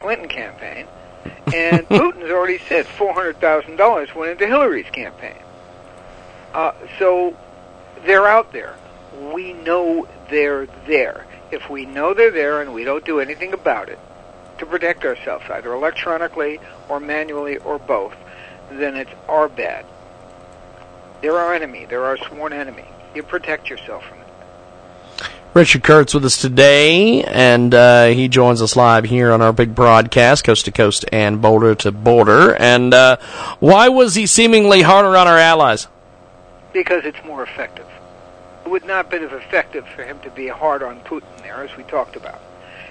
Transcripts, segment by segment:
Clinton campaign, and Putin's already said four hundred thousand dollars went into Hillary's campaign. Uh, so they're out there. We know they're there. If we know they're there and we don't do anything about it to protect ourselves, either electronically or manually or both, then it's our bad. They're our enemy. They're our sworn enemy. You protect yourself from. Richard Kurtz with us today, and uh, he joins us live here on our big broadcast, coast to coast and border to border. And uh, why was he seemingly harder on our allies? Because it's more effective. It would not have been as effective for him to be hard on Putin there, as we talked about.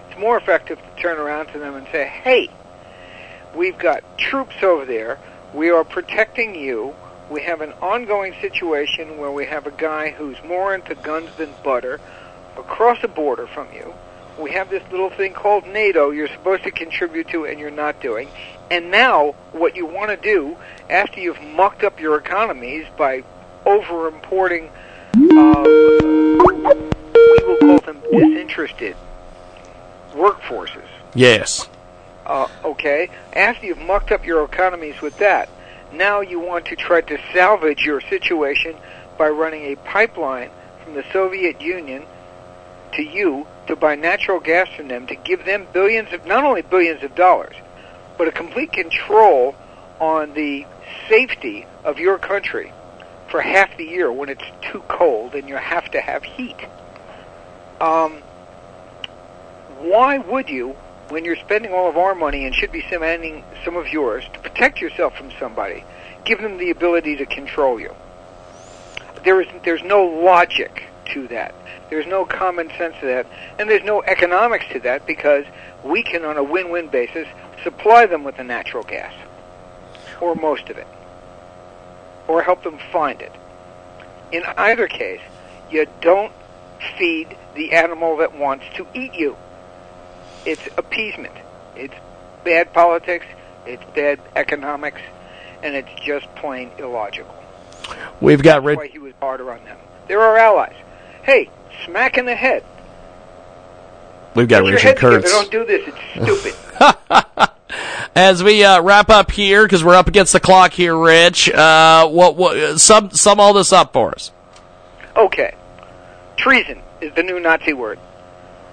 It's more effective to turn around to them and say, hey, we've got troops over there. We are protecting you. We have an ongoing situation where we have a guy who's more into guns than butter across the border from you. We have this little thing called NATO you're supposed to contribute to and you're not doing. And now, what you want to do, after you've mucked up your economies by over importing, uh, we will call them disinterested workforces. Yes. Uh, okay, after you've mucked up your economies with that, now you want to try to salvage your situation by running a pipeline from the Soviet Union to you to buy natural gas from them to give them billions of not only billions of dollars, but a complete control on the safety of your country for half the year when it's too cold and you have to have heat. Um, why would you, when you're spending all of our money and should be spending some of yours to protect yourself from somebody, give them the ability to control you? There is there's no logic to that. There's no common sense to that, and there's no economics to that because we can, on a win-win basis, supply them with the natural gas, or most of it, or help them find it. In either case, you don't feed the animal that wants to eat you. It's appeasement. It's bad politics. It's bad economics, and it's just plain illogical. We've got That's why he was harder on them. They're our allies. Hey, smack in the head. We've got Put Richard. Kurtz. Don't do this. It's stupid. As we uh, wrap up here, because we're up against the clock here, Rich. Uh, what, what sum sum all this up for us? okay. Treason is the new Nazi word.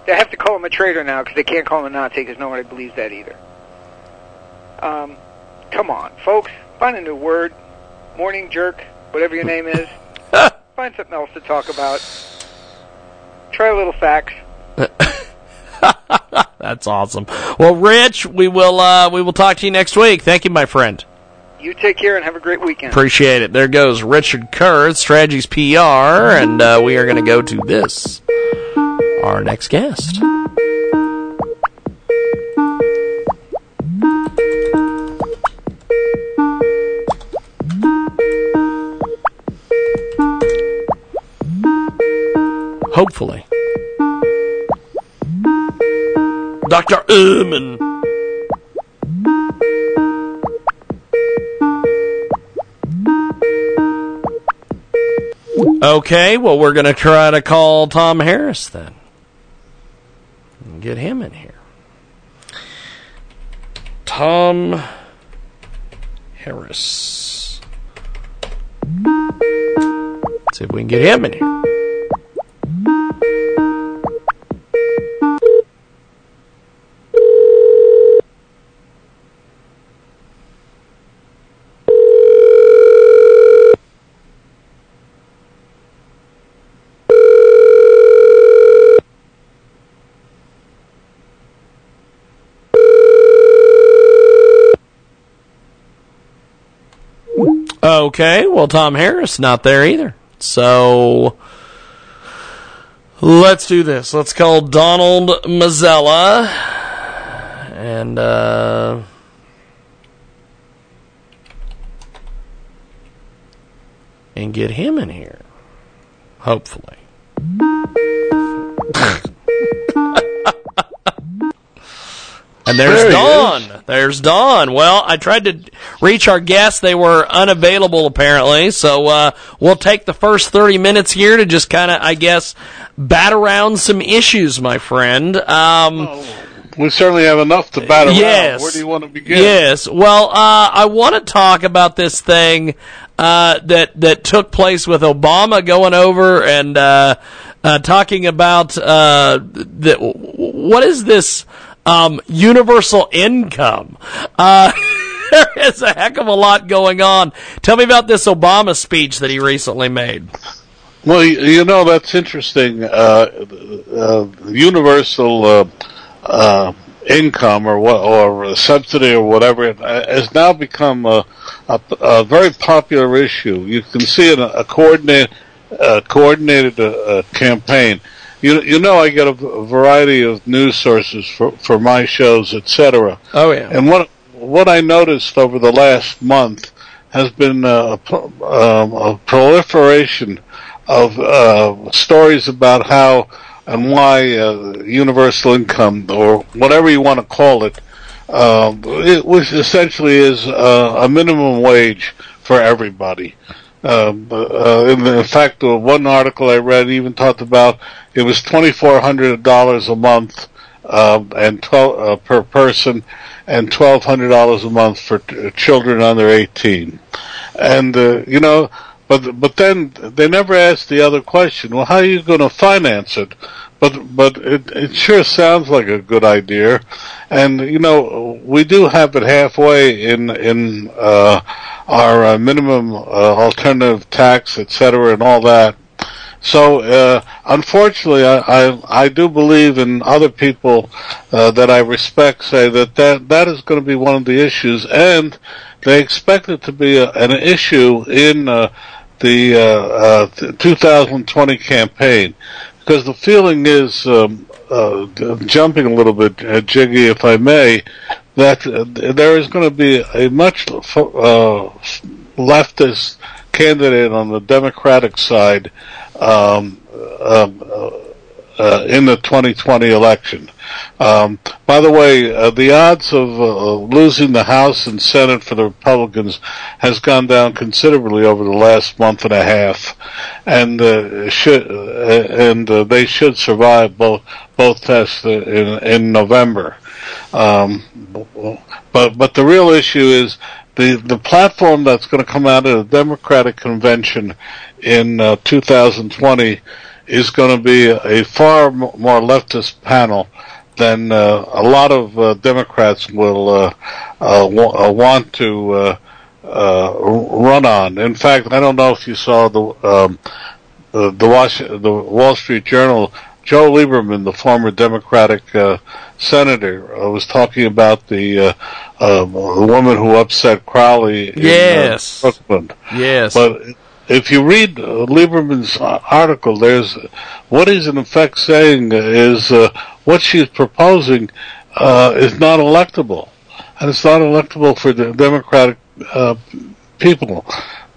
They have to call him a traitor now because they can't call him a Nazi because nobody believes that either. Um, come on, folks. Find a new word. Morning jerk, whatever your name is. Find something else to talk about. Try a little facts. That's awesome. Well, Rich, we will uh, we will talk to you next week. Thank you, my friend. You take care and have a great weekend. Appreciate it. There goes Richard Kurtz, Strategies PR, and uh, we are going to go to this, our next guest. Hopefully. Dr. Ullman. Okay, well, we're going to try to call Tom Harris then. Get him in here. Tom Harris. See if we can get him in here. Okay, well, Tom Harris not there either. So let's do this. Let's call Donald Mazzella, and uh, and get him in here. Hopefully. And there's There he Don. There's Don. Well, I tried to reach our guests. They were unavailable apparently. So, uh, we'll take the first 30 minutes here to just kind of, I guess, bat around some issues, my friend. Um, We certainly have enough to bat around. Yes. Where do you want to begin? Yes. Well, uh, I want to talk about this thing uh, that that took place with Obama going over and uh, uh, talking about uh, the, what is this um, universal income. Uh, there is a heck of a lot going on. Tell me about this Obama speech that he recently made. Well, you, know that's interesting. Uh, uh, universal uh, uh, income or what, or subsidy or whatever uh, has now become a, a, a very popular issue. You can see a coordinated, uh, coordinated campaign. You you know I get a variety of news sources for for my shows, etc. Oh yeah. And what what I noticed over the last month has been uh, a, pro- um, a proliferation of uh, stories about how and why uh, universal income or whatever you want to call it, uh, it which essentially is uh, a minimum wage for everybody. Um, uh, in, in fact, uh, one article I read even talked about it was twenty four hundred dollars a month um, and twelve uh, per person, and twelve hundred dollars a month for t- children under eighteen. And uh, you know, but but then they never asked the other question. Well, how are you going to finance it? But but it it sure sounds like a good idea, and you know we do have it halfway in in uh, our uh, minimum uh, alternative tax, et cetera, and all that. So, uh, unfortunately, I, I, I do believe in other people uh, that I respect say that, that that is going to be one of the issues, and they expect it to be a, an issue in uh, the uh, uh, 2020 campaign, because the feeling is, um, jumping a little bit, Jiggy, if I may, that uh, there is going to be a much uh, leftist candidate on the Democratic side um, um, uh, uh, in the 2020 election. Um, by the way, uh, the odds of uh, losing the House and Senate for the Republicans has gone down considerably over the last month and a half, and uh, should and they should survive both both tests in in November. Um, but but the real issue is the the platform that's going to come out of the Democratic convention in uh, 2020 is going to be a far more leftist panel than uh, a lot of uh, Democrats will uh, uh, wa- uh, want to run on. In fact, I don't know if you saw the um, the the, the Wall Street Journal. Joe Lieberman, the former Democratic uh, senator, uh, was talking about the uh, the woman who upset Crowley in Yes. uh, Brooklyn. Yes. But if you read uh, Lieberman's article, there's what he's in effect saying is uh, what she's proposing uh, is not electable, and it's not electable for the Democratic uh, people.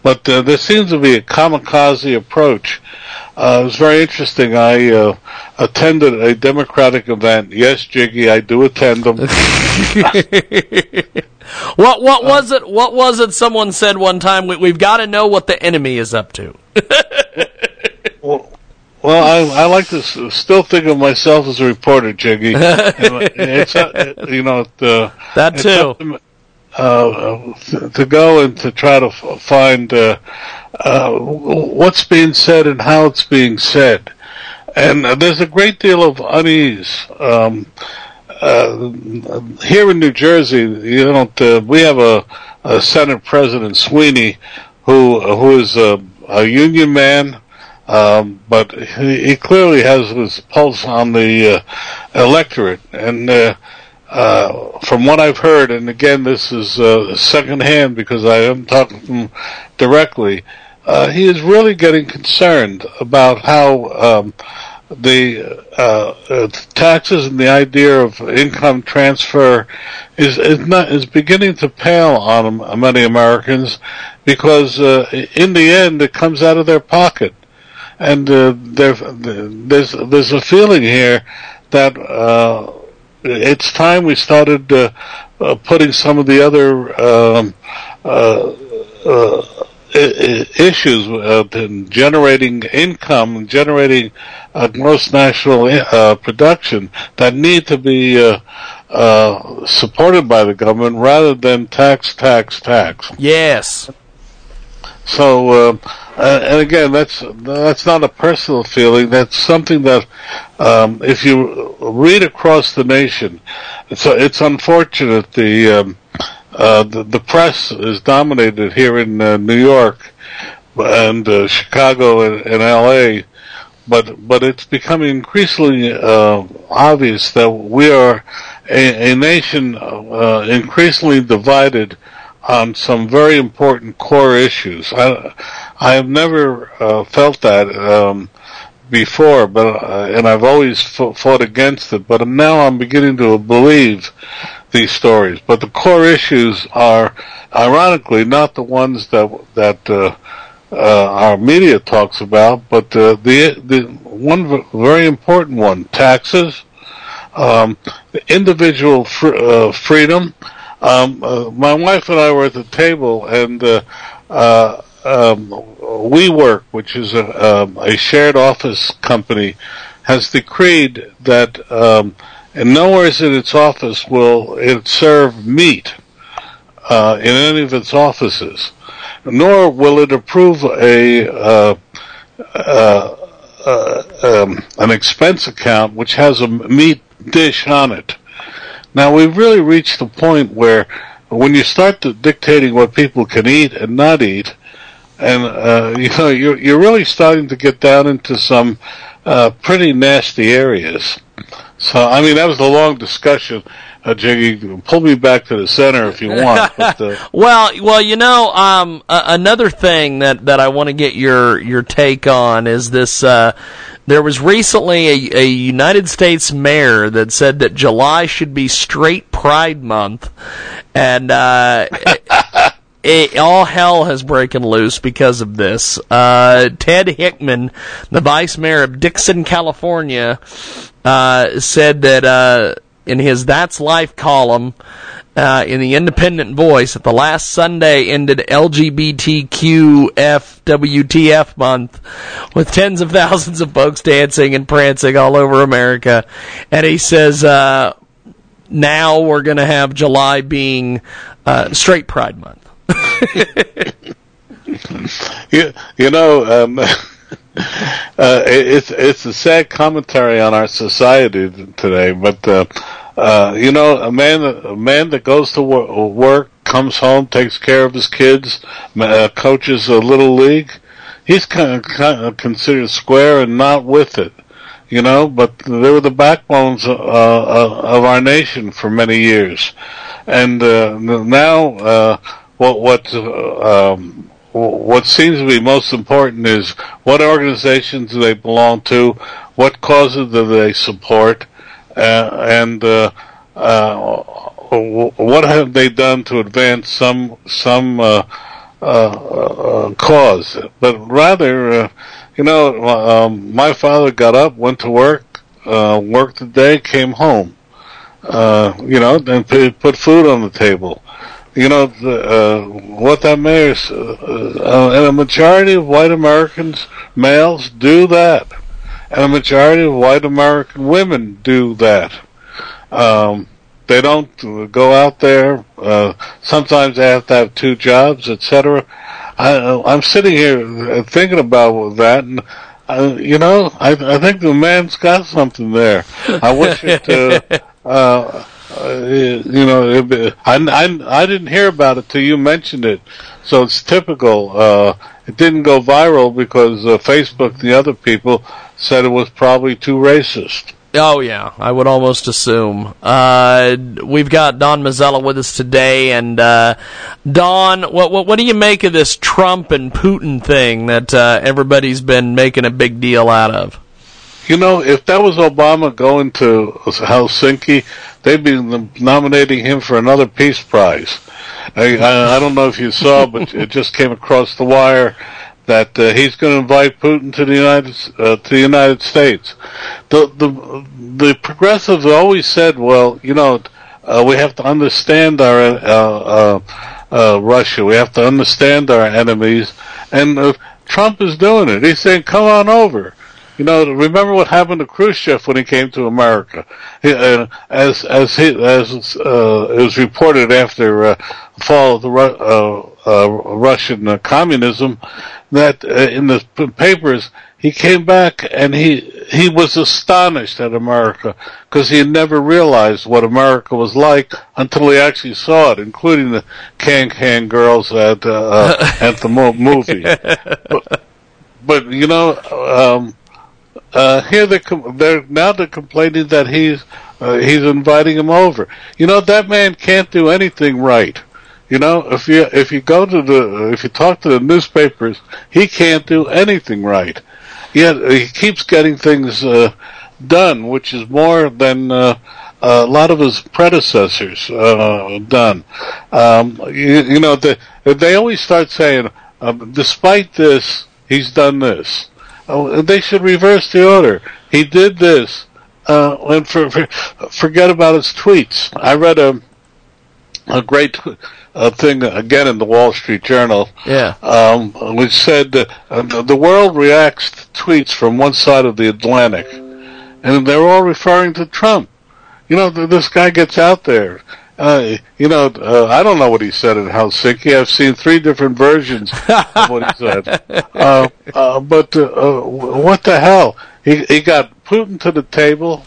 But uh, there seems to be a kamikaze approach. Uh, it was very interesting. I uh, attended a Democratic event. Yes, Jiggy, I do attend them. What what was it? What was it? Someone said one time. We, we've got to know what the enemy is up to. Well, well, I, I like to s- still think of myself as a reporter, Jiggy. It's, uh, you know, the, That it's too. Uh, to go and to try to find uh, uh, what's being said and how it's being said, and there's a great deal of unease. Um, uh, here in New Jersey, you don't. We have a, a Senate President Sweeney, who who is a, a union man, um, but he, he clearly has his pulse on the uh, electorate. And uh, uh, from what I've heard, and again, this is uh, secondhand because I am talking directly. Uh, he is really getting concerned about how um, the uh, uh, taxes and the idea of income transfer is is not is beginning to pale on many Americans because uh, in the end it comes out of their pocket, and there's there's a feeling here that it's time we started uh, uh, putting some of the other um, uh, uh, issues uh, in generating income, generating gross national production that need to be supported by the government rather than tax, tax, tax. Yes. So, uh, and again, that's that's not a personal feeling. That's something that, um, if you read across the nation, it's it's unfortunate the um, uh, the, the press is dominated here in uh, New York and uh, Chicago and, and L.A. But but it's becoming increasingly uh, obvious that we are a, a nation uh, increasingly divided on some very important core issues. I, I have never uh, felt that um, before, but uh, and I've always f- fought against it. But now I'm beginning to believe these stories. But the core issues are, ironically, not the ones that that uh, uh, our media talks about, but uh, the the one very important one: taxes, um, individual fr- uh, freedom. Um, uh, my wife and I were at the table, and uh, uh, um, WeWork, which is a, um, a shared office company, has decreed that um, and nowhere in its office will it serve meat uh, in any of its offices, nor will it approve a uh, uh, uh um, an expense account which has a meat dish on it. Now we've really reached the point where when you start dictating what people can eat and not eat, and uh, you know you're you're really starting to get down into some uh, pretty nasty areas. So, I mean, that was a long discussion. Uh, Jiggy, pull me back to the center if you want. But, uh, well, well, you know, um, uh, another thing that, that I want to get your your take on is this. Uh, there was recently a, a United States mayor that said that July should be Straight Pride Month, and uh, it, all hell has broken loose because of this. Uh, Ted Hickman, the vice mayor of Dixon, California, uh, said that uh, in his That's Life column uh, in the Independent Voice that the last Sunday ended LGBTQFWTF month with tens of thousands of folks dancing and prancing all over America. And he says, uh, now we're going to have July being uh, Straight Pride Month. you, you know, um, uh, it's it's a sad commentary on our society today. But uh, uh, you know, a man a man that goes to work, comes home, takes care of his kids, uh, coaches a little league. He's kind of, kind of considered square and not with it, you know. But they were the backbones uh, uh, of our nation for many years, and uh, now uh, what what uh, um, what seems to be most important is what organizations do they belong to, what causes do they support, and uh, uh, what have they done to advance some some uh, uh, uh, cause. But rather, you know, um, my father got up, went to work, worked the day, came home. you know, and put food on the table you know, uh, what that means, uh, uh, and a majority of white Americans, males, do that. And a majority of white American women do that. Um, they don't go out there. Uh, sometimes they have to have two jobs, etc. I'm sitting here thinking about that, and uh, you know, I, I think the man's got something there. I wish it. Uh, uh, you know, it, I, I, I didn't hear about it till you mentioned it. So it's typical. Uh, it didn't go viral because uh, Facebook, the other people, said it was probably too racist. Oh yeah, I would almost assume. Uh, we've got Don Mazzella with us today, and uh, Don, what, what, what do you make of this Trump and Putin thing that uh, everybody's been making a big deal out of? You know, if that was Obama going to Helsinki, they'd be nominating him for another Peace Prize. I, I, don't know if you saw, but it just came across the wire that uh, he's going to invite Putin to the United uh, to the United States. The the the progressives always said, well, you know, uh, we have to understand our uh, uh, uh, Russia. We have to understand our enemies, and Trump is doing it. He's saying, "Come on over." You know, remember what happened to Khrushchev when he came to America? He, uh, as as he, as uh, it was reported after uh, the fall of the Ru- uh, uh, Russian uh, communism, that uh, in the papers he came back and he he was astonished at America because he had never realized what America was like until he actually saw it, including the can can girls at at the movie. but, but you know, um, uh, here they com- they're now they're complaining that he's uh, he's inviting him over. You know that man can't do anything right. You know, if you if you go to the if you talk to the newspapers, he can't do anything right. Yet he keeps getting things uh, done, which is more than uh, a lot of his predecessors uh, done. Um, you, you know, they they always start saying, um, despite this, he's done this. Oh, they should reverse the order. He did this, uh, and for, for, forget about his tweets. I read a a great uh, thing again in the Wall Street Journal, Yeah. um, which said uh, the world reacts to tweets from one side of the Atlantic, and they're all referring to Trump. You know, th- this guy gets out there. Uh, you know, uh, I don't know what he said in Helsinki. I've seen three different versions of what he said. Uh, uh, but uh, uh, what the hell? He he got Putin to the table.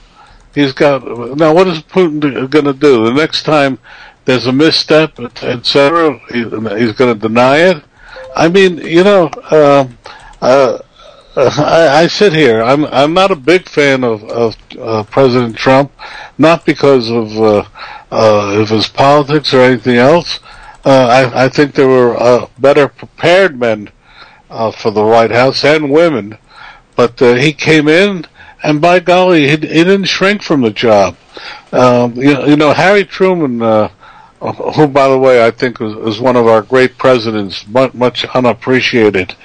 He's got now. What is Putin going to do the next time? There's a misstep, etc. He, he's going to deny it. I mean, you know, um, I, I sit here. I'm I'm not a big fan of of uh, President Trump, not because of uh, uh, his politics or anything else. Uh, I I think there were uh, better prepared men uh, for the White House and women, but uh, he came in, and by golly, he, he didn't shrink from the job. Um, you, you know, Harry Truman. Uh, who, by the way, I think was one of our great presidents, much, much unappreciated.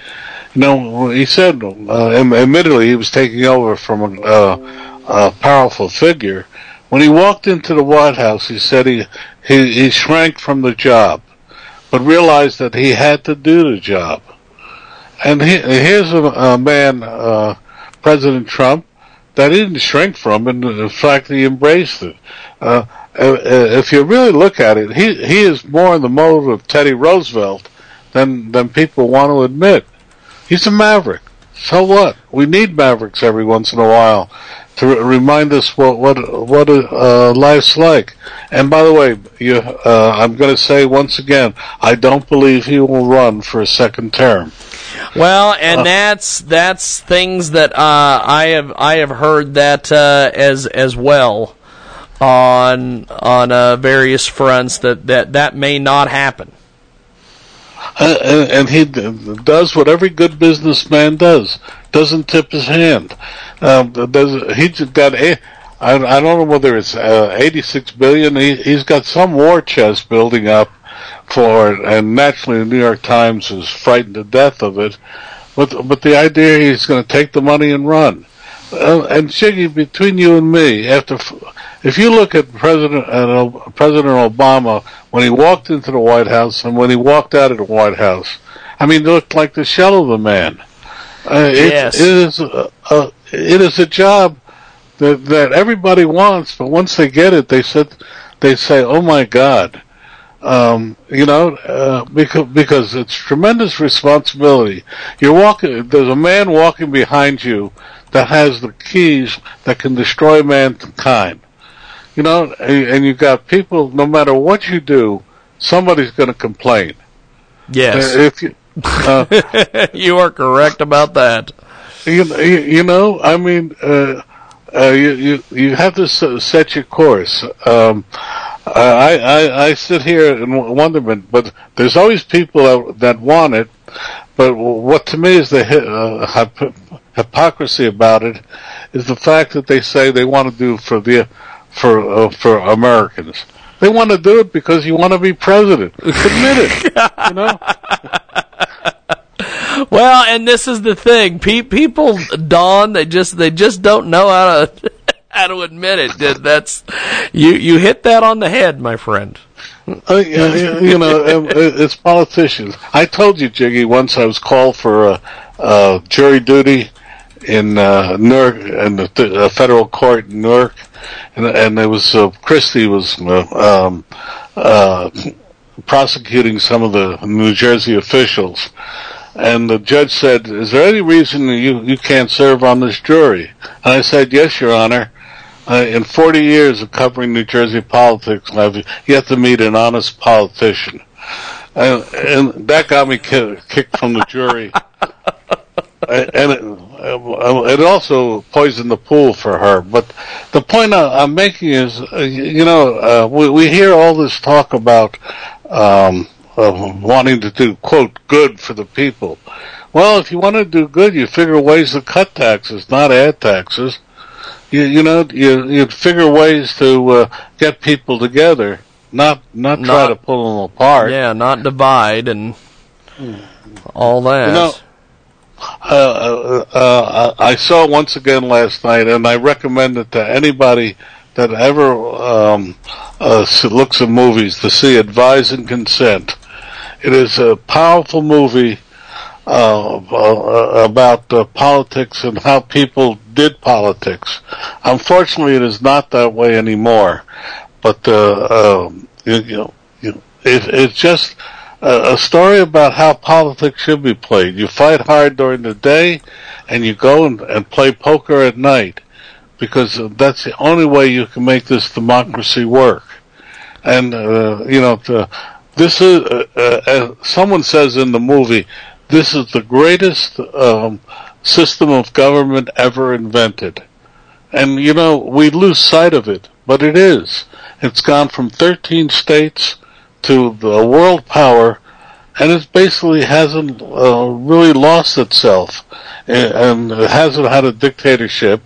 You know, he said, uh, admittedly, he was taking over from a, uh, a powerful figure. When he walked into the White House, he said he, he, he shrank from the job, but realized that he had to do the job. And he, here's a, a man, uh, President Trump, that he didn't shrink from, and in fact, he embraced it. Uh, uh, if you really look at it, he he is more in the mode of Teddy Roosevelt than than people want to admit. He's a maverick. So what? We need mavericks every once in a while to re- remind us what what what uh, life's like. And by the way, you, uh, I'm going to say once again, I don't believe he will run for a second term. Well, and that's that's things that uh, I have I have heard that uh, as as well on on uh, various fronts that, that that may not happen. And, and he does what every good businessman does. Doesn't tip his hand. Um, does he got a? I, I don't know whether it's uh, 86 billion. He, he's got some war chest building up for it, and naturally, the New York Times is frightened to death of it. But but the idea he's going to take the money and run. Uh, and Jiggy, between you and me, after if you look at President uh, President Obama when he walked into the White House and when he walked out of the White House, I mean, it looked like the shell of a man. Uh, it, Yes. it is a, a, it is a job that that everybody wants, but once they get it, they said they say, "Oh my God." Um, you know, uh, because because it's tremendous responsibility. You're walking. There's a man walking behind you that has the keys that can destroy mankind. You know, and, and you've got people. No matter what you do, somebody's going to complain. Yes, Uh, if you, uh, you are correct about that. you, you you know, I mean, uh, uh, you, you you have to set your course. Um, I, I I sit here in wonderment, but there's always people that, that want it. But what to me is the uh, hypocrisy about it is the fact that they say they want to do for the for uh, for Americans. They want to do it because you want to be president. Admit it. You know. Well, and this is the thing. Pe- people, Don, they just they just don't know how to how to admit it. That's you you hit that on the head, my friend. Uh, you know, um, it's politicians. I told you, Jiggy, once I was called for uh, uh, jury duty in uh, Newark, in the th- uh, federal court in Newark, and, and it was uh, Christie was uh, um, uh, prosecuting some of the New Jersey officials, and the judge said, "Is there any reason you you can't serve on this jury?" And I said, "Yes, Your Honor." In 40 years of covering New Jersey politics, I've yet to meet an honest politician. And, and that got me kicked from the jury. and it, uh, it also poisoned the pool for her. But the point I'm making is, uh, you know, uh, we, we hear all this talk about um, uh, wanting to do, quote, good for the people. Well, if you want to do good, you figure ways to cut taxes, not add taxes you, you know, you you'd figure ways to uh, get people together, not not try Not- to pull them apart. Yeah, not divide and all that. You know, uh, uh, uh, I saw once again last night, and I recommend it to anybody that ever um, uh, looks at movies to see Advise and Consent. It is a powerful movie uh, uh, about uh, politics and how people did politics. Unfortunately, it is not that way anymore. But uh, um, you, you know, you, it, it's just a, story about how politics should be played. You fight hard during the day, and you go and, and play poker at night, because that's the only way you can make this democracy work. And uh, you know, the, this is uh, uh, uh, someone says in the movie, this is the greatest um, system of government ever invented. And you know, we lose sight of it, but it is. It's gone from 13 states to the world power, and it basically hasn't uh, really lost itself, and, it hasn't had a dictatorship.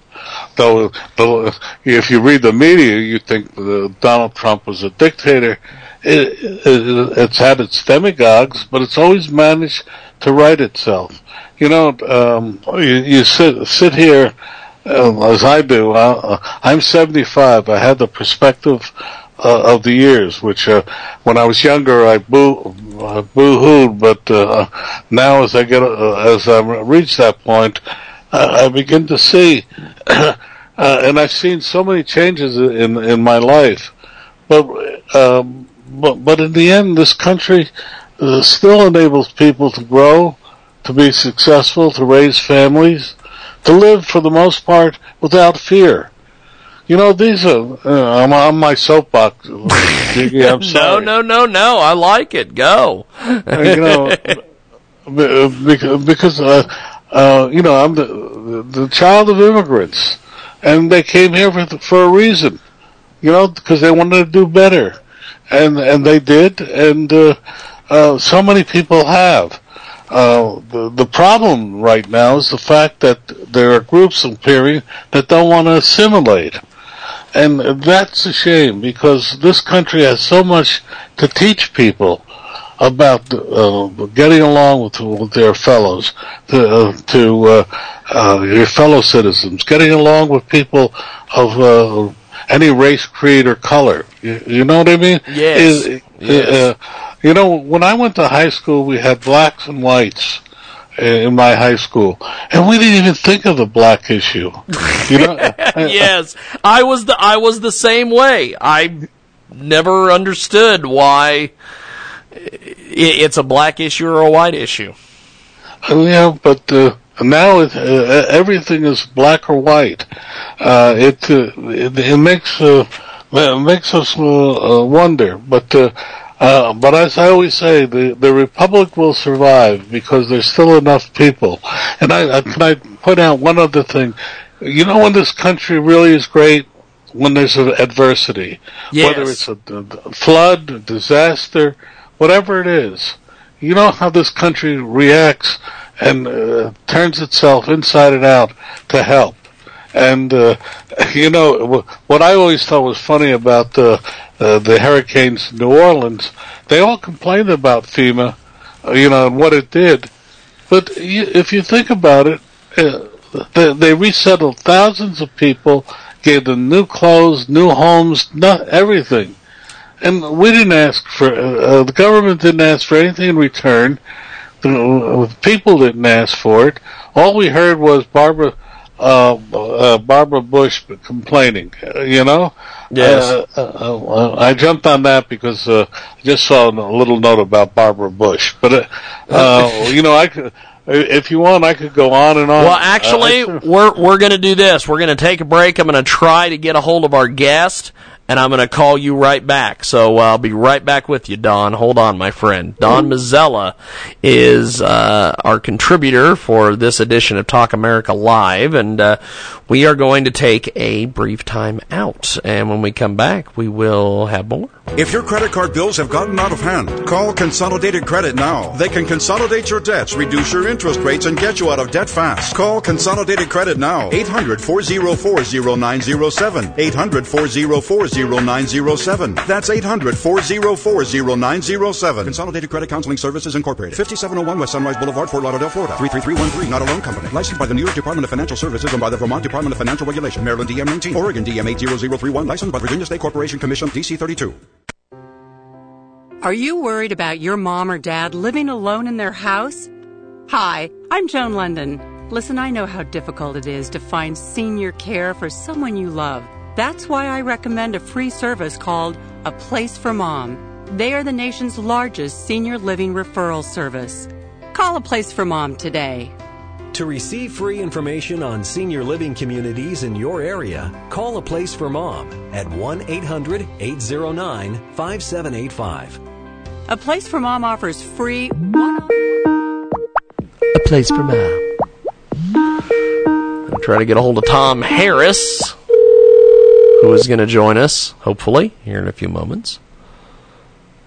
Though, though, if you read the media, you think Donald Trump was a dictator. It, it, it's had its demagogues, but it's always managed to right itself. You know, um, you, you sit sit here uh, as I do. Uh, I'm 75. I had the perspective uh, of the years, which uh, when I was younger I boo uh, boo-hooed, but uh, now as I get uh, as I reach that point, I, begin to see, uh, and I've seen so many changes in in my life, but um, but but in the end, this country still enables people to grow, to be successful, to raise families, to live for the most part without fear. You know, these are, uh, I'm on my soapbox. Jiggy, I'm no, sorry. no, no, no. I like it. Go. Uh, you know, because, because uh, uh, you know, I'm the, the child of immigrants, and they came here for, for a reason, you know, because they wanted to do better, and and they did, and uh, uh, so many people have. Uh, the, the problem right now is the fact that there are groups appearing that don't want to assimilate. And that's a shame because this country has so much to teach people about uh, getting along with, with their fellows, to, uh, to uh, uh, your fellow citizens, getting along with people of uh, any race, creed, or color. You, you know what I mean? Yes. Yes. uh, you know, when I went to high school, we had blacks and whites in my high school, and we didn't even think of the black issue. You know, yes, I was the I was the same way. I never understood why it's a black issue or a white issue. Yeah, but uh, now it, uh, everything is black or white. Uh, it, uh, it it makes uh, it makes us uh, uh, wonder. But uh, uh, but as I always say, the the republic will survive because there's still enough people. And I, I can I point out one other thing. You know when this country really is great when there's an adversity, Yes. whether it's a, a flood, a disaster, whatever it is. You know how this country reacts and uh, turns itself inside and out to help. And uh, you know what I always thought was funny about the uh, the hurricanes in New Orleans, they all complained about FEMA, uh, you know, and what it did. But you, if you think about it, uh, they, they resettled thousands of people, gave them new clothes, new homes, not everything. And we didn't ask for, uh, the government didn't ask for anything in return. The people didn't ask for it. All we heard was Barbara, uh, uh, Barbara Bush complaining, uh, you know? Yes. Uh, uh, I jumped on that because uh, I just saw a little note about Barbara Bush. But, uh, uh, you know, I could, if you want, I could go on and on. Well, actually, Uh, we're we're going to do this. We're going to take a break. I'm going to try to get a hold of our guest, and I'm going to call you right back. So uh, I'll be right back with you, Don. Hold on, my friend. Don Mazzella is uh, our contributor for this edition of Talk America Live, and uh, we are going to take a brief time out. And when we come back, we will have more. If your credit card bills have gotten out of hand, call Consolidated Credit now. They can consolidate your debts, reduce your interest rates, and get you out of debt fast. Call Consolidated Credit now. 800 404 0907. 800 404 0907. That's 800 404 0907. Consolidated Credit Counseling Services Incorporated. 5701 West Sunrise Boulevard, Fort Lauderdale, Florida. 33313, not a loan company. Licensed by the New York Department of Financial Services and by the Vermont Department of Financial Regulation. Maryland DM 19. Oregon DM 80031. Licensed by Virginia State Corporation Commission DC 32. Are you worried about your mom or dad living alone in their house? Hi, I'm Joan London. Listen, I know how difficult it is to find senior care for someone you love. That's why I recommend a free service called A Place for Mom. They are the nation's largest senior living referral service. Call A Place for Mom today. To receive free information on senior living communities in your area, call a place for mom at 1 800 809 5785. A Place for Mom offers free one A place for mom. I'm trying to get a hold of Tom Harris, who is going to join us, hopefully, here in a few moments.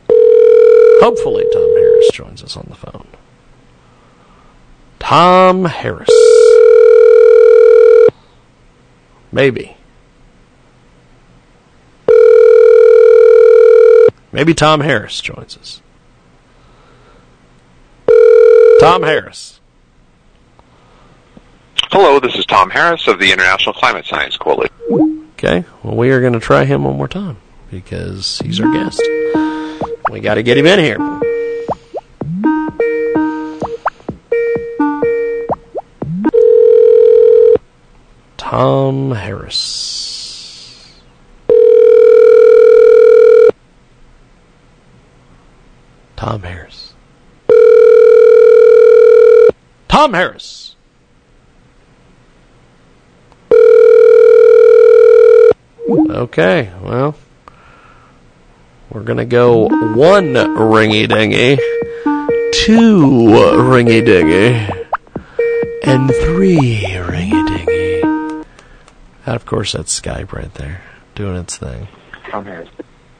Hopefully, Tom Harris joins us on the phone. Tom Harris. Maybe. Maybe Tom Harris joins us. Tom Harris. Hello, this is Tom Harris of the International Climate Science Coalition. Okay, well, we are going to try him one more time because he's our guest. We got to get him in here. Tom Harris. Tom Harris. Tom Harris. Okay, well, we're gonna go one ringy dingy, two ringy dingy, and three ringy dingy. And of course, that's Skype right there doing its thing. Tom Harris.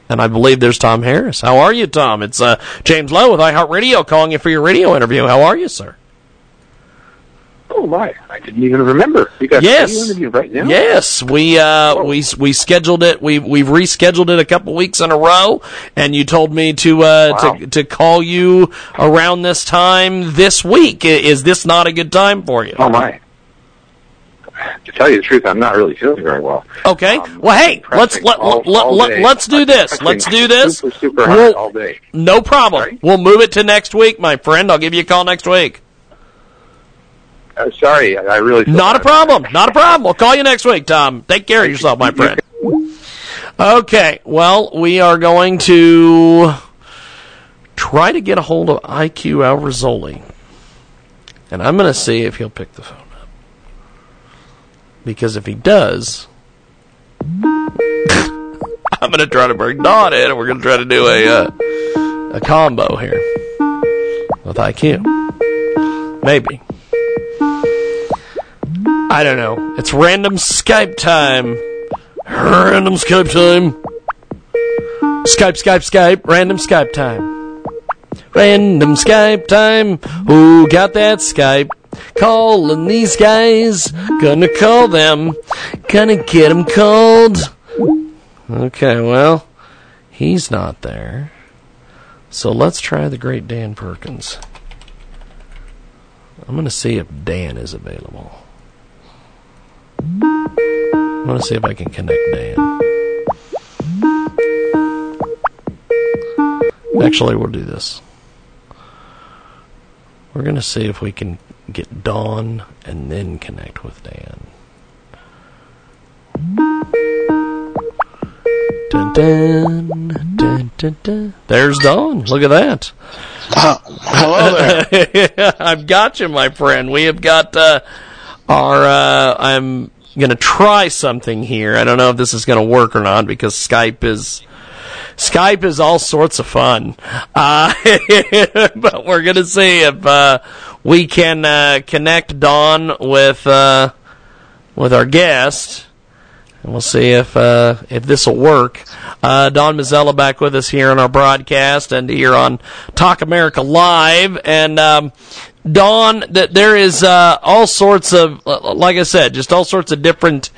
And I believe there's Tom Harris. How are you, Tom? It's uh, James Lowe with iHeartRadio calling you for your radio interview. How are you, sir? Oh my! I didn't even remember. You got Yes. interview right now. Yes, we uh, we we scheduled it. We we've rescheduled it a couple weeks in a row, and you told me to uh, Wow. to to call you around this time this week. Is this not a good time for you? Oh my! To tell you the truth, I'm not really feeling very well. Okay. Um, well, hey, let's let, all- let, all let, let's do this. Let's do this. Super, super We'll- all day. No problem. We'll move it to next week, my friend. I'll give you a call next week. Uh, sorry, I really. Not a problem. Not a problem. We'll call you next week, Tom. Take care of yourself, my friend. Okay. Well, we are going to try to get a hold of IQ al-Rassooli. And I'm going to see if he'll pick the phone up. Because if he does, I'm going to try to bring Don in, and we're going to try to do a uh, a combo here with IQ. Maybe. I don't know. It's random Skype time. Random Skype time. Skype, Skype, Skype. Random Skype time. Random Skype time. Who got that Skype? Calling these guys. Gonna call them. Gonna get them called. Okay, well, he's not there. So let's try the great Dan Perkins. I'm going to see if Dan is available. I'm going to see if I can connect Dan. Actually, we'll do this. We're going to see if we can get Don and then connect with Dan. Dun, dun, dun, dun, dun. There's Don. Look at that. hello there. I've got you, my friend. We have got uh, our. Uh, I'm going to try something here. I don't know if this is going to work or not because Skype is. Skype is all sorts of fun, uh, but we're going to see if uh, we can uh, connect Don with uh, with our guest and we'll see if uh, if this will work. Uh, Don Mazzella back with us here on our broadcast and here on Talk America Live. And um, Don, that there is uh, all sorts of, like I said, just all sorts of different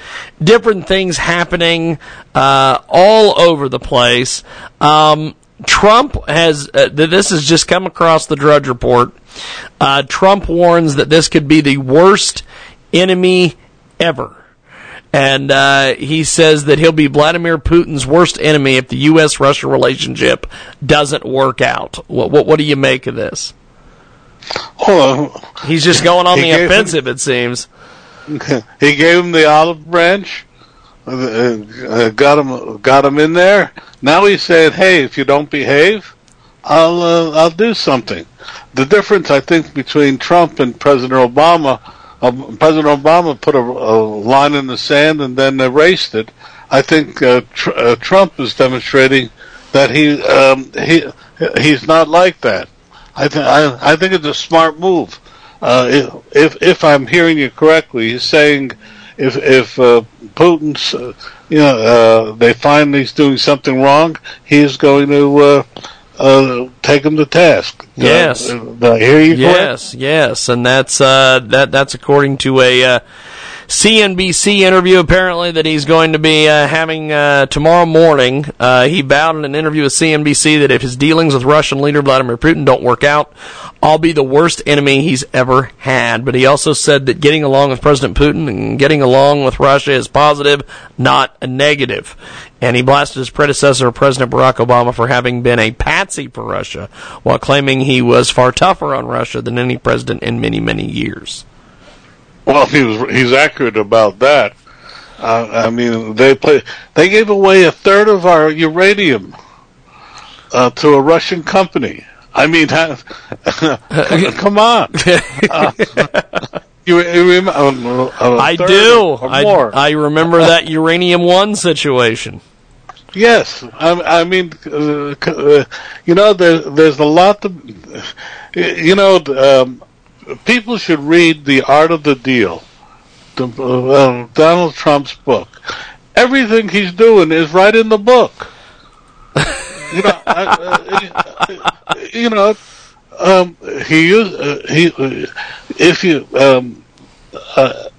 different things happening uh, all over the place. Um, Trump has uh, this has just come across the Drudge Report. Uh, Trump warns that this could be the worst enemy ever. And uh, he says that he'll be Vladimir Putin's worst enemy if the U.S. Russia relationship doesn't work out. What, what, what do you make of this? Well, He's just going on the gave him- offensive, it seems. he gave him the olive branch, uh, uh, got him, got him in there. Now he's saying, "Hey, if you don't behave, I'll, uh, I'll do something." The difference, I think, between Trump and President Obama, President Obama put a, a line in the sand and then erased it. I think uh, tr- uh, Trump is demonstrating that he, um, he, he's not like that. I, th- I, think it's a smart move. Uh, if if I'm hearing you correctly, he's saying if if uh, Putin's uh, you know uh, they find he's doing something wrong, he's going to uh, take them to task. Yes. Uh, did I hear you correct? Yes, yes, and that's uh, that. That's according to a uh, CNBC interview. Apparently, that he's going to be uh, having uh, tomorrow morning. Uh, he vowed in an interview with CNBC that if his dealings with Russian leader Vladimir Putin don't work out, I'll be the worst enemy he's ever had. But he also said that getting along with President Putin and getting along with Russia is positive, not a negative. And he blasted his predecessor, President Barack Obama, for having been a patsy for Russia, while claiming he was far tougher on Russia than any president in many, many years. Well, he was he's accurate about that. Uh, I mean, they play. They gave away a third of our uranium uh, to a Russian company. I mean, come on. Uh, you, you uh, uh, I do. I. I remember that Uranium One situation. Yes, I, I mean, uh, uh, you know, there, there's a lot to, you know, um, people should read The Art of the Deal, the, uh, Donald Trump's book. Everything he's doing is right in the book. you know, I, uh, you know, um, he used uh, he uh, if you um, uh,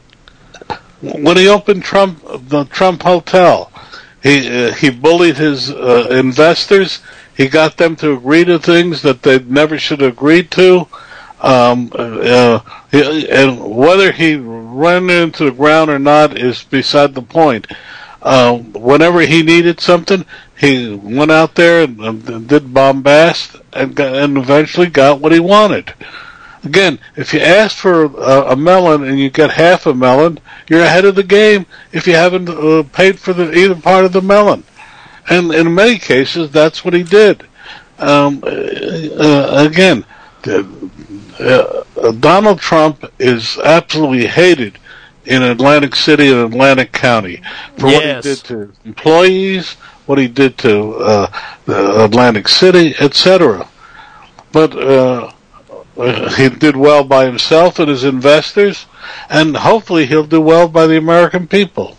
when he opened Trump the Trump Hotel, he uh, he bullied his uh, investors. He got them to agree to things that they never should have agreed to. Um, uh, and whether he ran into the ground or not is beside the point. Uh, whenever he needed something, he went out there and, and did bombast and, and eventually got what he wanted. Again, if you ask for a, a melon and you get half a melon, you're ahead of the game if you haven't uh, paid for the either part of the melon. And in many cases, that's what he did. Um, uh, uh, again, uh, Donald Trump is absolutely hated in Atlantic City and Atlantic County for Yes. what he did to employees, what he did to uh, the Atlantic City, etc. But uh, he did well by himself and his investors, and hopefully he'll do well by the American people.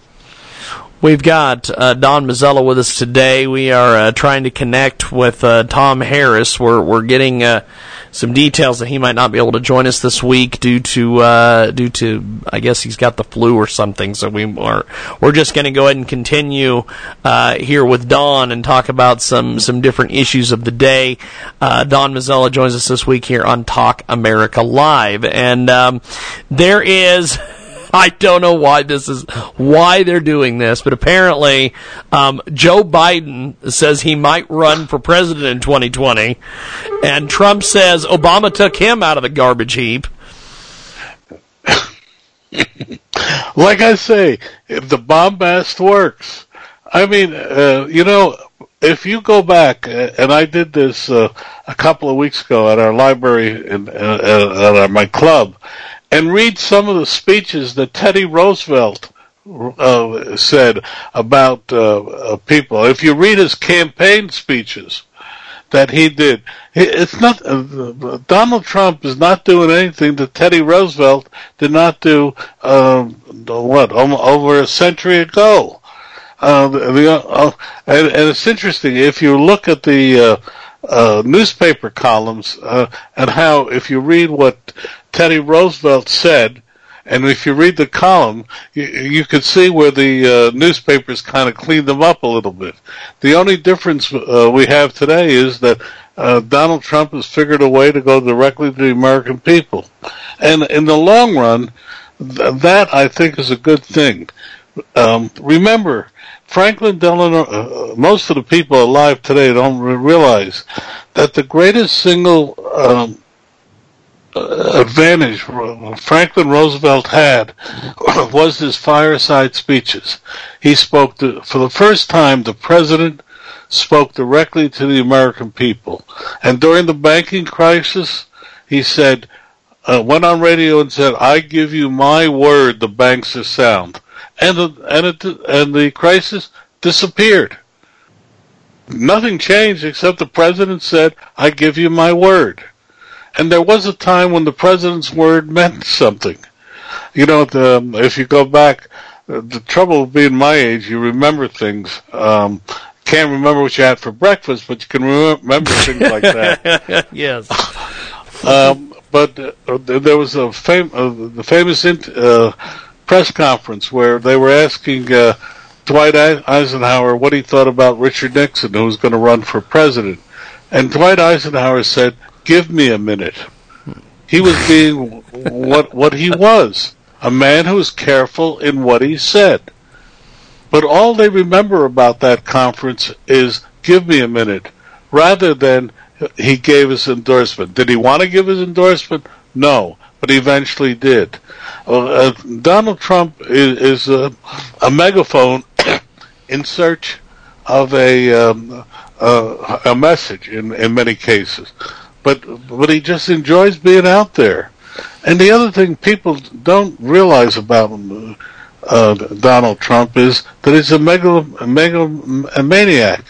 We've got uh, Don Mazzella with us today. We are uh, trying to connect with uh, Tom Harris. We're we're getting uh, some details that he might not be able to join us this week due to uh, due to I guess he's got the flu or something. So we are we're just going to go ahead and continue uh, here with Don and talk about some some different issues of the day. Don Mazzella joins us this week here on Talk America Live, and um, there is. I don't know why this is why they're doing this, but apparently um, Joe Biden says he might run for president in 2020, and Trump says Obama took him out of the garbage heap. like I say, if the bombast works, I mean, uh, you know, if you go back, uh, and I did this uh, a couple of weeks ago at our library in, uh, at my club, and read some of the speeches that Teddy Roosevelt uh, said about uh, uh, people. If you read his campaign speeches that he did, it's not uh, Donald Trump is not doing anything that Teddy Roosevelt did not do. Um, what over a century ago? Uh, the, uh, and, and, it's interesting if you look at the uh, newspaper columns uh, and how if you read what Teddy Roosevelt said, and if you read the column, you, you can see where the uh, newspapers kind of cleaned them up a little bit. The only difference uh, we have today is that uh, Donald Trump has figured a way to go directly to the American people, and in the long run, th- that I think is a good thing. Um, remember, Franklin Delano, uh, most of the people alive today don't realize that the greatest single um, advantage Franklin Roosevelt had was his fireside speeches. He spoke to, for the first time, the president spoke directly to the American people. And during the banking crisis, he said, uh, went on radio and said, I give you my word the banks are sound and the and it and the crisis disappeared. Nothing changed except the president said, "I give you my word." And there was a time when the president's word meant something. You know, the, if you go back, the trouble of being my age, you remember things. Um, can't remember what you had for breakfast, but you can remember things like that. yes. Um, but uh, there was a fam- uh, the famous int- uh, press conference where they were asking uh, Dwight Eisenhower what he thought about Richard Nixon, who was going to run for president. And Dwight Eisenhower said, "Give me a minute." He was being what what he was, a man who was careful in what he said. But all they remember about that conference is "Give me a minute," rather than he gave his endorsement. Did he want to give his endorsement? No but he eventually did. Uh, Donald Trump is, is a, a, megaphone in search of a um, uh, a message in, in many cases, but but he just enjoys being out there. And the other thing people don't realize about uh, Donald Trump is that he's a, megalomaniac.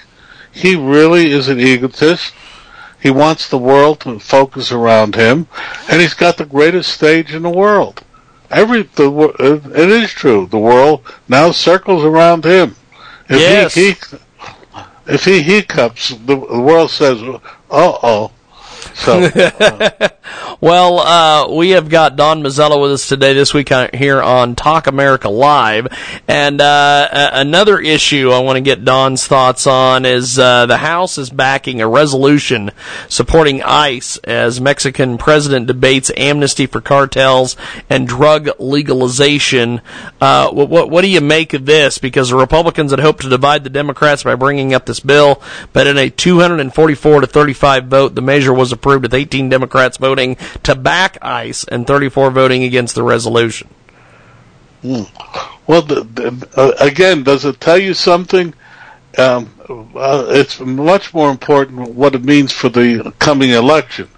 He really is an egotist he wants the world to focus around him, and he's got the greatest stage in the world. Every the it is true. The world now circles around him. If yes. he, he if he hiccups, the, the world says, "Uh oh." So, uh, well, uh, we have got Don Mazzella with us today this week here on Talk America Live, and uh, another issue I want to get Don's thoughts on is uh, the House is backing a resolution supporting ICE as Mexican president debates amnesty for cartels and drug legalization. Uh, what, what, what do you make of this? Because the Republicans had hoped to divide the Democrats by bringing up this bill, but in a 244 to 35 vote, the measure was approved approved with 18 Democrats voting to back ICE and 34 voting against the resolution. Hmm. Well, the, the, uh, again, does it tell you something? Um, uh, it's much more important what it means for the coming election.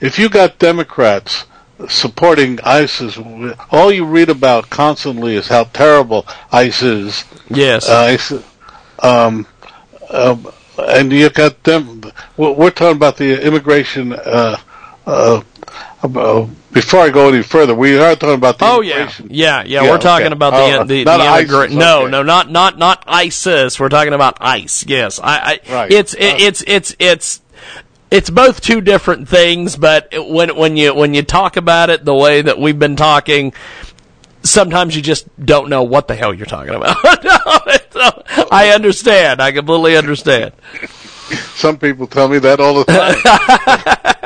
If you got Democrats supporting ISIS, all you read about constantly is how terrible ISIS is. Yes. Uh, ISIS, um, um, and you got them. We're talking about the immigration uh, uh, uh, before I go any further, we are talking about the Oh yeah, immigration. yeah, yeah. Yeah, We're talking okay. about the Oh, the, the ISIS, immigrant. No, okay. no, not not not ISIS. We're talking about ICE. Yes, I. I Right. It's it, it's it's it's it's both two different things. But when when you when you talk about it the way that we've been talking, sometimes you just don't know what the hell you're talking about. I understand. I completely understand. Some people tell me that all the time.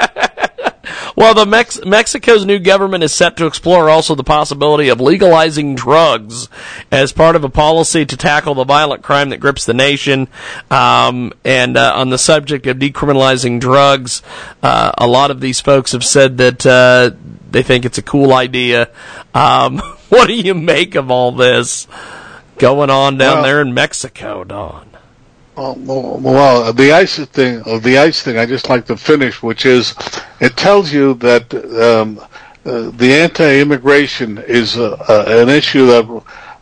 Well, the Mex- Mexico's new government is set to explore also the possibility of legalizing drugs as part of a policy to tackle the violent crime that grips the nation. Um, and uh, on the subject of decriminalizing drugs, uh, a lot of these folks have said that uh, they think it's a cool idea. Um, what do you make of all this going on down Well- there in Mexico, Don? Well, well, the ice thing, uh, the ice thing, I just like to finish, which is, it tells you that um, uh, the anti-immigration is uh, uh, an issue that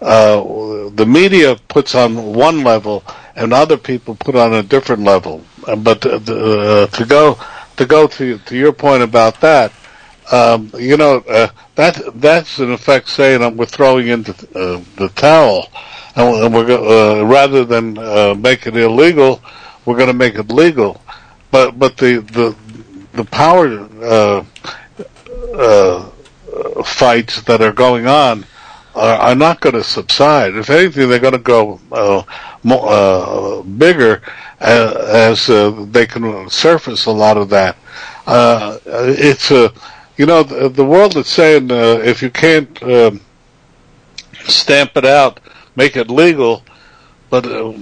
uh, the media puts on one level and other people put on a different level. Uh, But to go to go to to your point about that, um, you know, uh, that that's in effect saying uh, we're throwing into the, uh, the towel, and we're- go- uh, rather than uh, make it illegal, we're going to make it legal. But but the the the power uh, uh, fights that are going on are, are not going to subside. If anything, they're going to go uh, more, uh, bigger uh, as uh, they can surface a lot of that. Uh, it's a, you know, the, the world is saying uh, if you can't um, stamp it out, make it legal, but uh,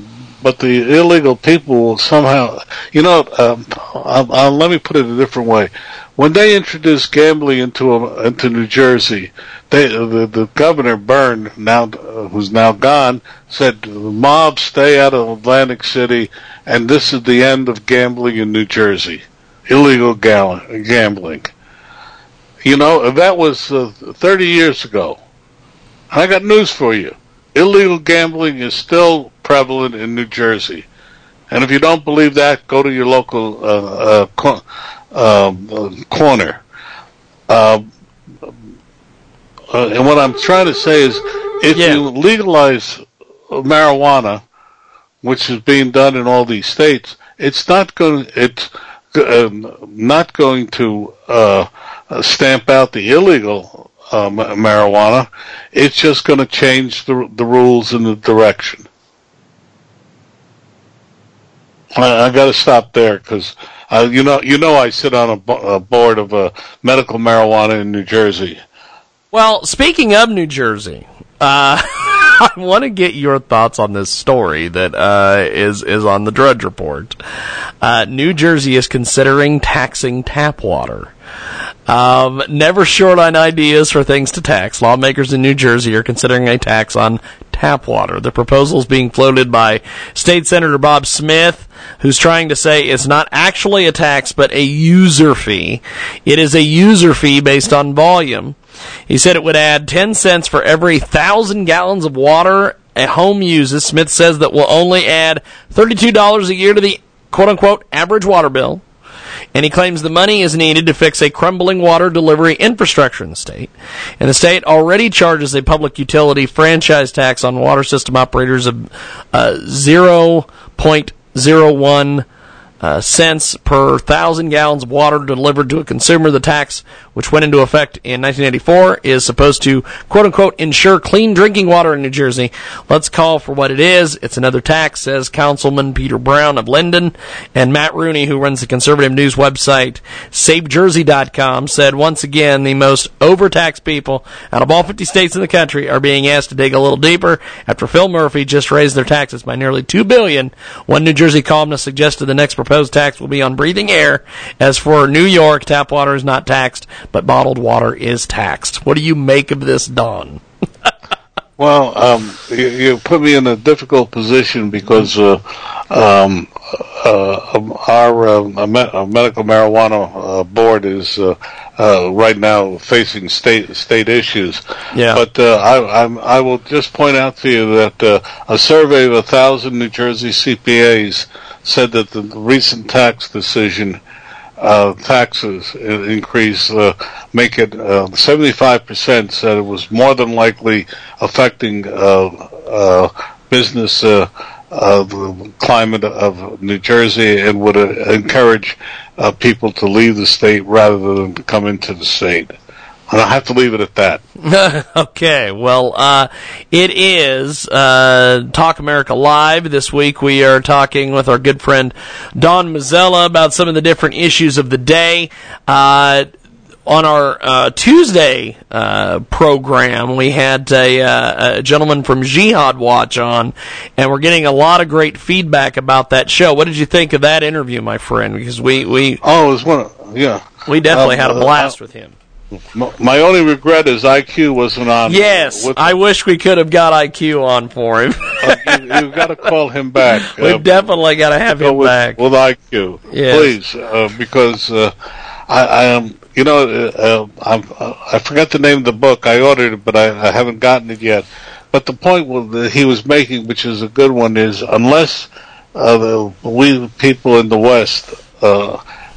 but the illegal people will somehow, you know, um, I'll, I'll, let me put it a different way. When they introduced gambling into a, into New Jersey, they, the, the governor Byrne, now uh, who's now gone, said mob stay out of Atlantic City, and this is the end of gambling in New Jersey, illegal gal- gambling. You know, that was uh, 30 years ago. I got news for you. Illegal gambling is still prevalent in New Jersey. And if you don't believe that, go to your local uh, uh, co- um, uh, corner. Uh, uh, and what I'm trying to say is, if you legalize marijuana, which is being done in all these states, it's not going. It's um, not going to uh, stamp out the illegal uh, marijuana. It's just going to change the the rules in the direction. I, I got to stop there because uh, you know you know I sit on a, a board of uh, medical marijuana in New Jersey. Well, speaking of New Jersey, uh, I want to get your thoughts on this story that uh, is is on the Drudge Report. Uh, New Jersey is considering taxing tap water. Um, never short on ideas for things to tax. Lawmakers in New Jersey are considering a tax on tap water. The proposal is being floated by State Senator Bob Smith, who's trying to say it's not actually a tax, but a user fee. It is a user fee based on volume. He said it would add 10 cents for every thousand gallons of water a home uses. Smith says that will only add $32 a year to the quote unquote average water bill and he claims the money is needed to fix a crumbling water delivery infrastructure in the state. And the state already charges a public utility franchise tax on water system operators of uh, 0.01 uh, cents per thousand gallons of water delivered to a consumer. The tax, which went into effect in 1984, is supposed to quote unquote ensure clean drinking water in New Jersey. Let's call for what it is. It's another tax, says Councilman Peter Brown of Linden. And Matt Rooney, who runs the conservative news website SaveJersey.com, said once again the most overtaxed people out of all 50 states in the country are being asked to dig a little deeper after Phil Murphy just raised their taxes by nearly two billion. One New Jersey columnist suggested the next proposed tax will be on breathing air. As for New York, tap water is not taxed, but bottled water is taxed. What do you make of this, Don? Well, um, you, you put me in a difficult position because uh, um, uh, our uh, me- medical marijuana uh, board is uh, uh, right now facing state state issues. Yeah. But uh, I, I'm, I will just point out to you that uh, a survey of a thousand New Jersey CPAs said that the recent tax decision uh, taxes increase, uh, make it uh, 75% said it was more than likely affecting uh, uh, business uh, uh, climate of New Jersey and would uh, encourage uh, people to leave the state rather than come into the state. And I have to leave it at that. okay, well, uh, it is uh, Talk America Live. This week we are talking with our good friend Don Mazzella about some of the different issues of the day. Uh, on our uh, Tuesday uh, program, we had a, uh, a, gentleman from Jihad Watch on, and we're getting a lot of great feedback about that show. What did you think of that interview, my friend? Because we we oh, it was one of, yeah, we definitely had a blast with him. My only regret is IQ wasn't on. Yes, I wish we could have got IQ on for him. uh, you, have got to call him back. We've uh, definitely got to have him with, back with IQ, yes. please, uh, because uh, I, I am. You know, uh, uh, i forgot the name of the book. I ordered it, but I, I haven't gotten it yet. But the point that he was making, which is a good one, is unless the, we people in the West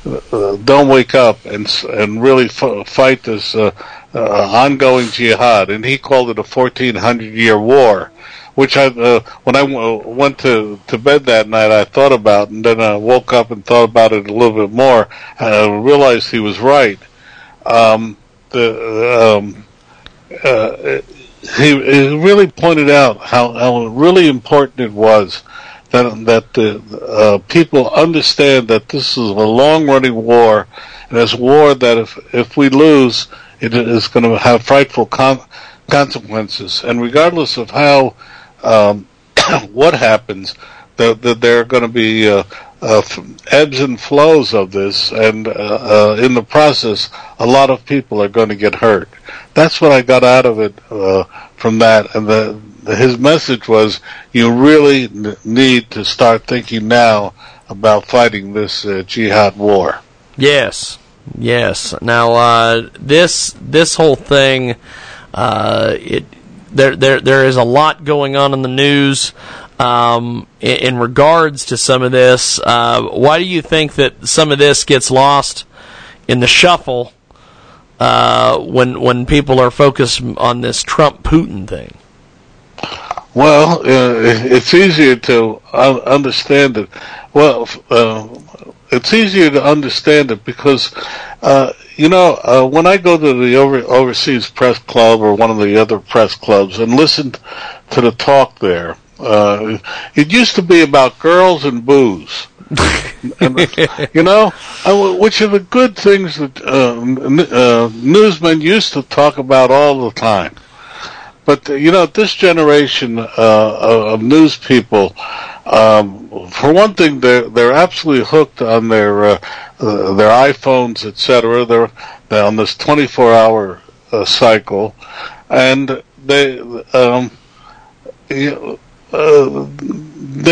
uh, don't wake up and and really f- fight this uh, uh, ongoing jihad, and he called it a 1400 year war. Which I, uh, when I w- went to, to bed that night, I thought about, and then I woke up and thought about it a little bit more, and I realized he was right. Um, the, um, uh, he, he really pointed out how, how really important it was that that the uh, people understand that this is a long running war, and it's a war that if if we lose, it is going to have frightful con- consequences. And regardless of how um, what happens, that the, there are going to be uh, uh, ebbs and flows of this, and uh, uh, in the process, a lot of people are going to get hurt. That's what I got out of it uh, from that, and the his message was you really need to start thinking now about fighting this uh, jihad war. Yes, yes. Now uh, this this whole thing, uh, it there there there is a lot going on in the news. Um, in, in, regards to some of this, uh, why do you think that some of this gets lost in the shuffle uh, when when people are focused on this Trump Putin thing? Well, uh, it's easier to understand it. Well, uh, it's easier to understand it because, uh, you know, uh, when I go to the over, overseas press club or one of the other press clubs and listen to the talk there, uh, it used to be about girls and booze. and, you know, which are the good things that uh, newsmen used to talk about all the time. But you know, this generation uh, of news people, um, for one thing, they're they're absolutely hooked on their uh, uh, their iPhones, etc. They're, they're on this 24-hour uh, cycle, and they um, they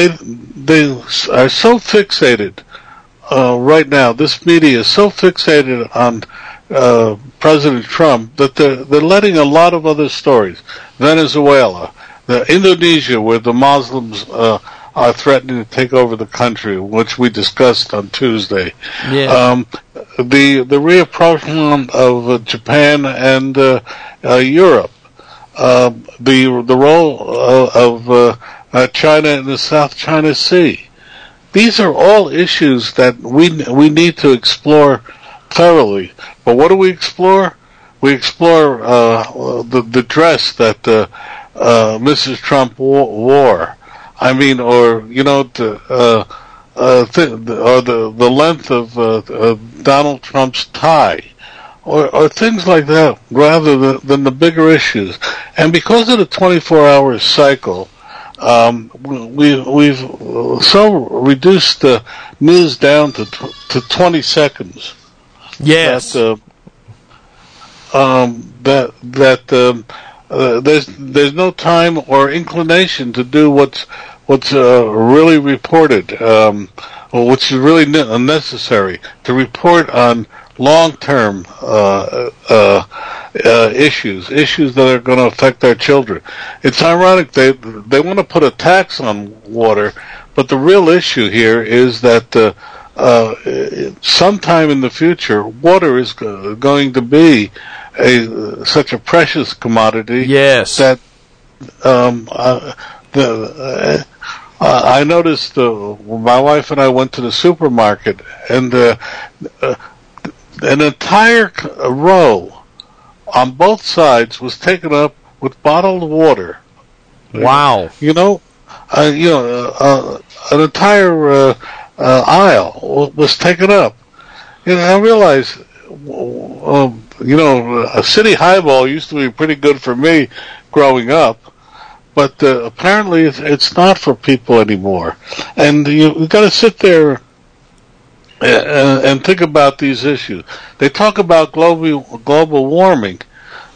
they are so fixated uh, right now. This media is so fixated on uh, President Trump that they're, they're letting a lot of other stories. Venezuela, the Indonesia, where the Muslims uh, are threatening to take over the country, which we discussed on Tuesday. Yeah. Um, the the reapproachment of uh, Japan and uh, uh, Europe, um, the the role uh, of China in the South China Sea. These are all issues that we we need to explore thoroughly. But what do we explore? We explore uh, the the dress that uh, uh, Mrs. Trump wore. I mean, or you know, the, uh, uh, th- or the the length of uh, Donald Trump's tie. Or, or things like that, rather than, than the bigger issues. And because of the 24-hour cycle, um, we, we've so reduced the news down to to 20 seconds. Yes. That, uh, um, that that um, uh, there's there's no time or inclination to do what's what's uh, really reported, um, which is really unnecessary to report on long-term uh, uh, uh, issues, issues that are going to affect our children. It's ironic they they want to put a tax on water, but the real issue here is that uh, sometime in the future, water is go- going to be a such a precious commodity. Yes. That um, uh, the uh, I noticed uh, my wife and I went to the supermarket and uh, uh, an entire row on both sides was taken up with bottled water. Wow. You know, uh, you know, uh, uh, an entire uh, aisle was taken up. Know, I realize, w- um, you know, a city highball used to be pretty good for me growing up, but uh, apparently it's, not for people anymore. And you, you got to sit there and, and think about these issues. They talk about global global warming,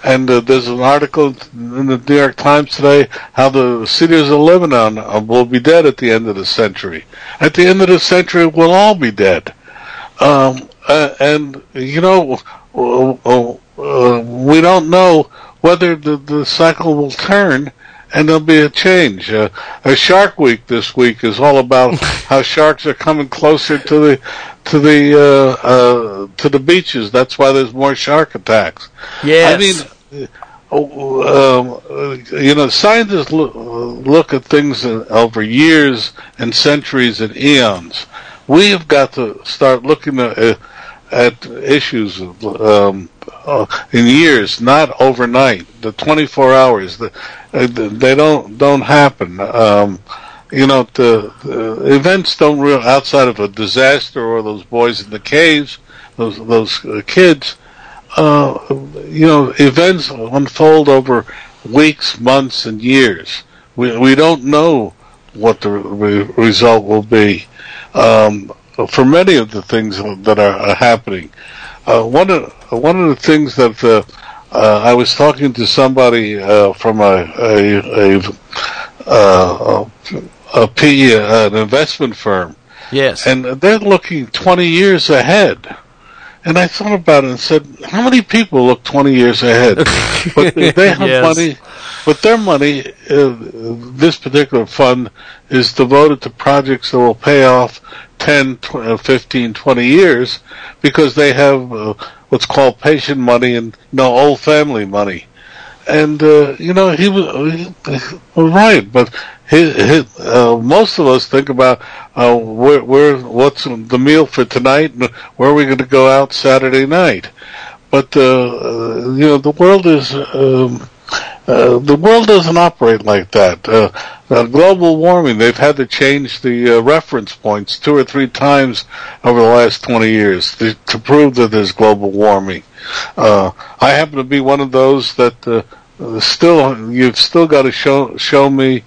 and uh, there's an article in the New York Times today how the cities of Lebanon uh, will be dead at the end of the century. At the end of the century, we'll all be dead. Um, uh, and you know, uh, uh, uh, we don't know whether the, the cycle will turn and there'll be a change. Uh, a Shark Week this week is all about how sharks are coming closer to the to the uh, uh, to the beaches. That's why there's more shark attacks. Yes. I mean, uh, um, uh, you know, scientists look, look at things over years and centuries and eons. We have got to start looking at, uh, at issues um, uh, in years, not overnight. The 24 hours, the, uh, they don't don't happen. Um, you know, the, the events don't real outside of a disaster or those boys in the caves, those those uh, kids. Uh, you know, events unfold over weeks, months, and years. We we don't know what the re- result will be um, for many of the things that are, are happening. Uh, one of one of the things that uh, uh, I was talking to somebody uh, from a a, a, uh, a PE, an investment firm, Yes. and they're looking 20 years ahead. And I thought about it and said, how many people look 20 years ahead? but they have Yes. money, but their money, uh, this particular fund is devoted to projects that will pay off 10, tw- uh, 15, 20 years because they have uh, what's called patient money and you know, old family money. And, uh, you know, he was, he was right, but his, his, uh, most of us think about uh, where, where, what's the meal for tonight, and where are we going to go out Saturday night. But uh, you know, the world is um, uh, the world doesn't operate like that. Uh, uh, global warming, they've had to change the reference points two or three times over the last 20 years to, to prove that there's global warming. I happen to be one of those that still, you've still got to show show me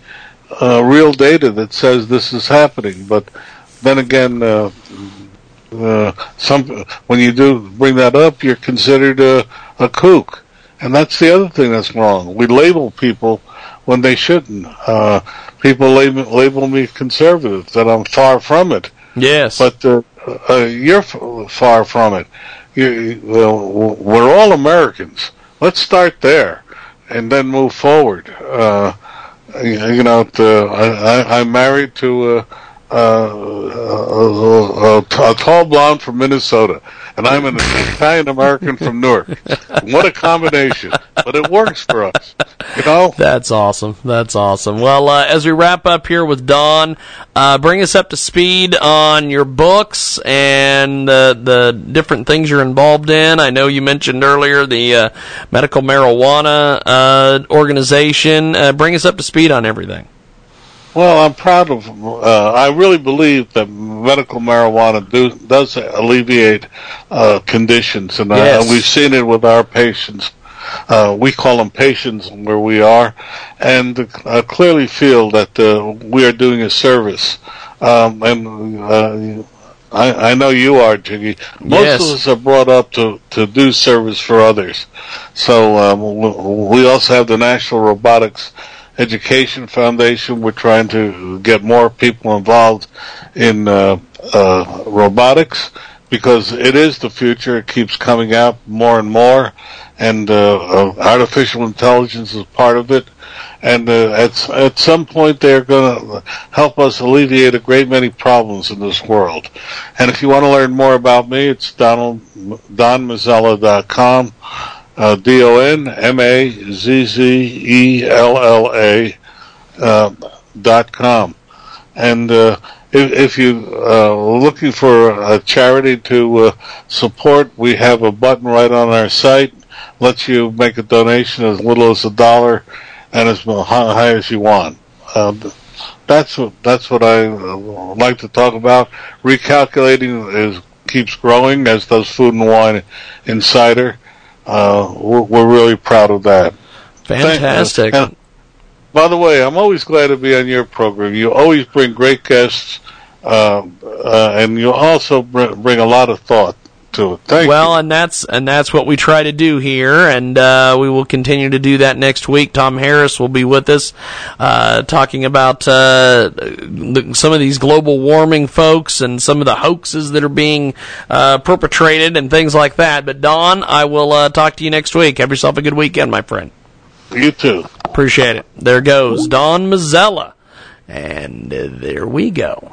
uh, real data that says this is happening. But then again, uh, uh, some when you do bring that up, you're considered a, a kook, and that's the other thing that's wrong. We label people when they shouldn't. Uh, people label, label me conservative, that I'm far from it. Yes. But uh, uh, you're f- far from it. You, well, we're all Americans. Let's start there, and then move forward. Uh, you you know, the, I, I, I'm married to a, a, a, a, tall blonde from Minnesota, and I'm an Italian American from Newark. What a combination! But it works for us, you know. That's awesome. That's awesome. Well, uh, as we wrap up here with Don, uh, bring us up to speed on your books and uh, the different things you're involved in. I know you mentioned earlier the uh, medical marijuana uh, organization. Uh, bring us up to speed on everything. Well, I'm proud of. Uh, I really believe that medical marijuana do, does alleviate uh, conditions, and Yes. uh, we've seen it with our patients. Uh, we call them patients where we are, and uh, clearly feel that uh, we are doing a service. Um, and uh, I, I know you are, Jiggy. Most Yes. of us are brought up to, to do service for others. So um, we also have the National Robotics Education Foundation. We're trying to get more people involved in uh, uh, robotics because it is the future. It keeps coming out more and more, and uh, uh, artificial intelligence is part of it. And uh, at at some point, they're going to help us alleviate a great many problems in this world. And if you want to learn more about me, it's Donald donmazzella.com. Uh, D O N M A Z Z E L L A uh, dot com. And uh, if, if you uh, looking for a charity to support, we have a button right on our site. Lets you make a donation as little as a dollar and as high as you want. Uh, that's what that's what I like to talk about. Recalculating is keeps growing, as does Food and Wine Insider. Uh, we're, we're really proud of that. Fantastic. And, by the way, I'm always glad to be on your program. You always bring great guests, uh, uh, and you also bring, bring a lot of thought Thank well, and that's and that's what we try to do here, and uh, we will continue to do that next week. Tom Harris will be with us, uh, talking about uh, the, some of these global warming folks and some of the hoaxes that are being uh, perpetrated and things like that. But Don, I will uh, talk to you next week. Have yourself a good weekend, my friend. You too. Appreciate it. There goes Don Mazzella, and uh, there we go.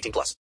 18 plus.